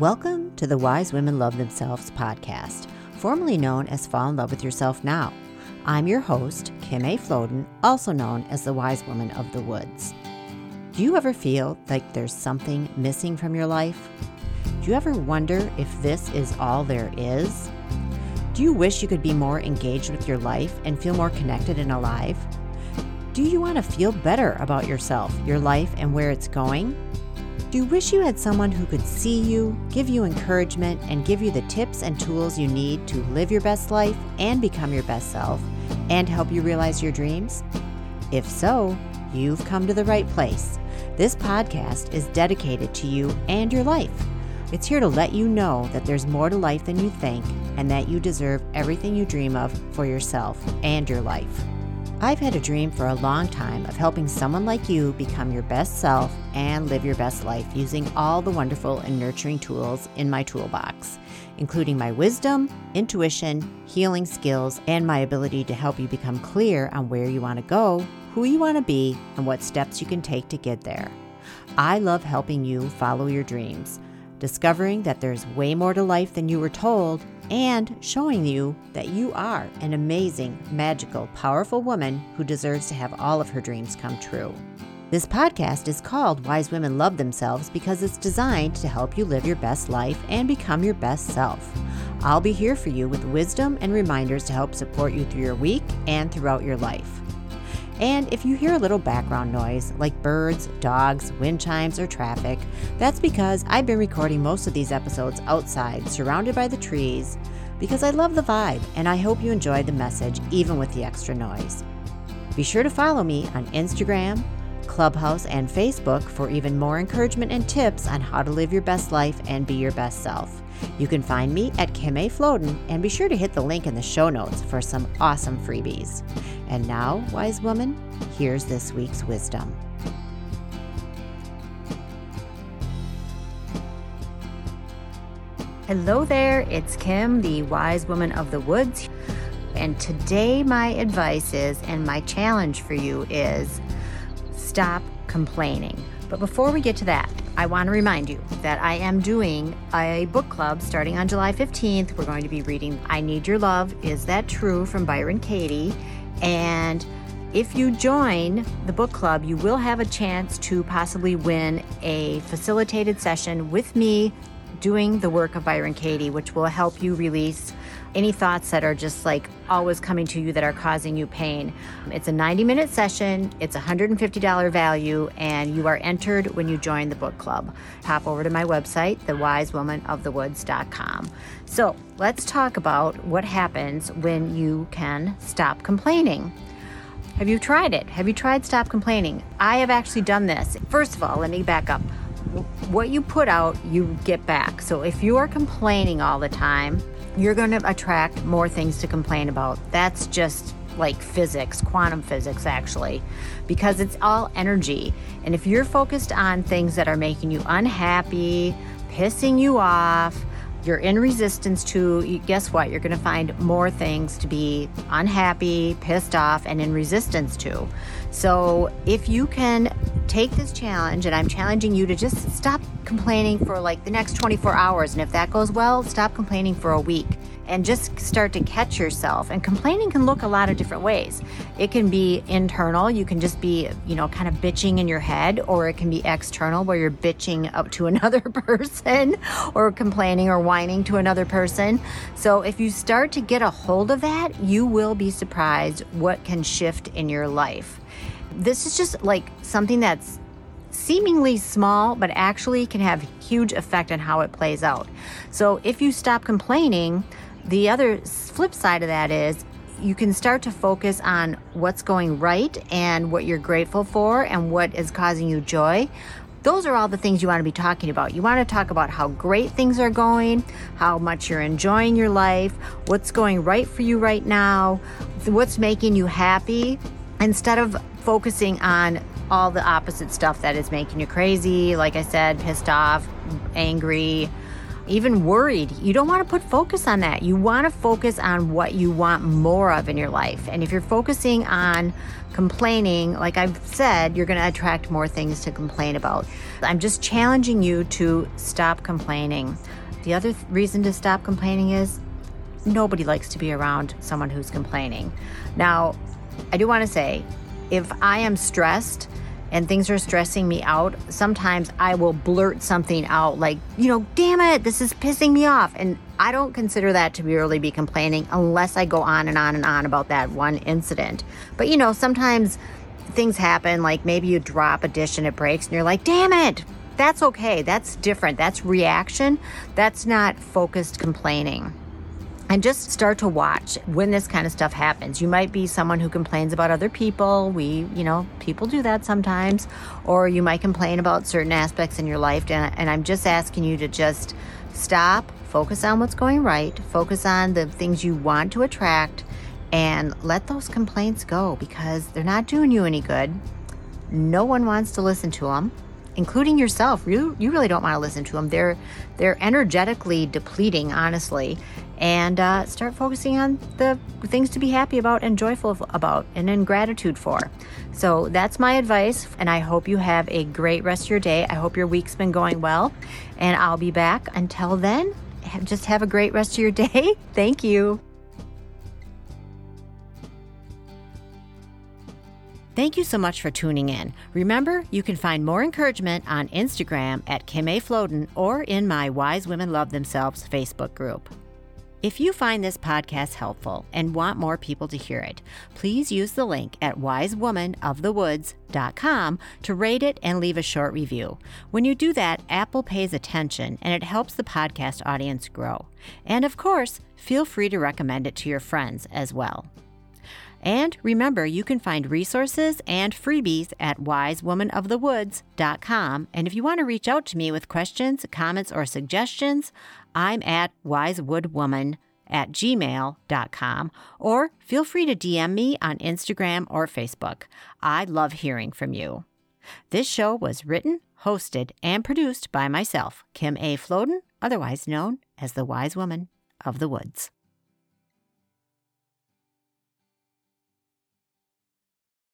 Welcome to the Wise Women Love Themselves podcast, formerly known as Fall in Love with Yourself Now. I'm your host, Kim A. Floden, also known as the Wise Woman of the Woods. Do you ever feel like there's something missing from your life? Do you ever wonder if this is all there is? Do you wish you could be more engaged with your life and feel more connected and alive? Do you want to feel better about yourself, your life, and where it's going? Do you wish you had someone who could see you, give you encouragement, and give you the tips and tools you need to live your best life and become your best self, and help you realize your dreams? If so, you've come to the right place. This podcast is dedicated to you and your life. It's here to let you know that there's more to life than you think and that you deserve everything you dream of for yourself and your life. I've had a dream for a long time of helping someone like you become your best self and live your best life using all the wonderful and nurturing tools in my toolbox, including my wisdom, intuition, healing skills, and my ability to help you become clear on where you want to go, who you want to be, and what steps you can take to get there. I love helping you follow your dreams discovering that there's way more to life than you were told, and showing you that you are an amazing, magical, powerful woman who deserves to have all of her dreams come true. This podcast is called Wise Women Love Themselves because it's designed to help you live your best life and become your best self. I'll be here for you with wisdom and reminders to help support you through your week and throughout your life. And if you hear a little background noise, like birds, dogs, wind chimes, or traffic, that's because I've been recording most of these episodes outside, surrounded by the trees, because I love the vibe and I hope you enjoyed the message, even with the extra noise. Be sure to follow me on Instagram, Clubhouse, and Facebook for even more encouragement and tips on how to live your best life and be your best self. You can find me at Kim A. Floden and be sure to hit the link in the show notes for some awesome freebies. And now, wise woman, here's this week's wisdom. Hello there, it's Kim, the wise woman of the woods. And today, my advice is, and my challenge for you is stop complaining. But before we get to that, I want to remind you that I am doing a book club starting on July 15th. We're going to be reading I Need Your Love Is That True from Byron Katie. And if you join the book club, you will have a chance to possibly win a facilitated session with me doing the work of Byron Katie, which will help you release any thoughts that are just like always coming to you that are causing you pain. It's a 90 minute session, it's $150 value, and you are entered when you join the book club. Hop over to my website, thewisewomanofthewoods.com. So let's talk about what happens when you can stop complaining. Have you tried it? Have you tried stop complaining? I have actually done this. First of all, let me back up. What you put out, you get back. So if you are complaining all the time, you're going to attract more things to complain about. That's just like physics, quantum physics, actually, because it's all energy. And if you're focused on things that are making you unhappy, pissing you off, you're in resistance to, guess what? You're going to find more things to be unhappy, pissed off, and in resistance to. So if you can take this challenge, and I'm challenging you to just stop complaining for like the next 24 hours. And if that goes well, stop complaining for a week and just start to catch yourself. And complaining can look a lot of different ways. It can be internal, you can just be, you know, kind of bitching in your head, or it can be external where you're bitching up to another person or complaining or whining to another person. So if you start to get a hold of that, you will be surprised what can shift in your life. This is just like something that's seemingly small, but actually can have huge effect on how it plays out. So if you stop complaining, the other flip side of that is you can start to focus on what's going right and what you're grateful for and what is causing you joy. Those are all the things you want to be talking about. You want to talk about how great things are going, how much you're enjoying your life, what's going right for you right now, what's making you happy, instead of focusing on all the opposite stuff that is making you crazy. Like I said, pissed off, angry, even worried. You don't want to put focus on that. You want to focus on what you want more of in your life. And if you're focusing on complaining, like I've said, you're going to attract more things to complain about. I'm just challenging you to stop complaining. The other th- reason to stop complaining is nobody likes to be around someone who's complaining. Now, I do want to say if I am stressed, and things are stressing me out, sometimes I will blurt something out like, you know, damn it, this is pissing me off. And I don't consider that to be really be complaining unless I go on and on and on about that one incident. But, you know, sometimes things happen, like maybe you drop a dish and it breaks and you're like, damn it. That's okay. That's different. That's reaction. That's not focused complaining and just start to watch when this kind of stuff happens. You might be someone who complains about other people. We, you know, people do that sometimes. Or you might complain about certain aspects in your life. And, and I'm just asking you to just stop, focus on what's going right, focus on the things you want to attract, and let those complaints go because they're not doing you any good. No one wants to listen to them including yourself. You you really don't want to listen to them. They're they're energetically depleting, honestly and uh, start focusing on the things to be happy about and joyful about and in gratitude for. So that's my advice, and I hope you have a great rest of your day. I hope your week's been going well, and I'll be back. Until then, just have a great rest of your day. Thank you. Thank you so much for tuning in. Remember, you can find more encouragement on Instagram at Kim A. Floden or in my Wise Women Love Themselves Facebook group. If you find this podcast helpful and want more people to hear it, please use the link at wisewomanofthewoods.com to rate it and leave a short review. When you do that, Apple pays attention and it helps the podcast audience grow. And of course, feel free to recommend it to your friends as well. And remember, you can find resources and freebies at wisewomanofthewoods.com. And if you want to reach out to me with questions, comments, or suggestions, I'm at wisewoodwoman at gmail.com or feel free to DM me on Instagram or Facebook. I love hearing from you. This show was written, hosted, and produced by myself, Kim A. Floden, otherwise known as the Wise Woman of the Woods.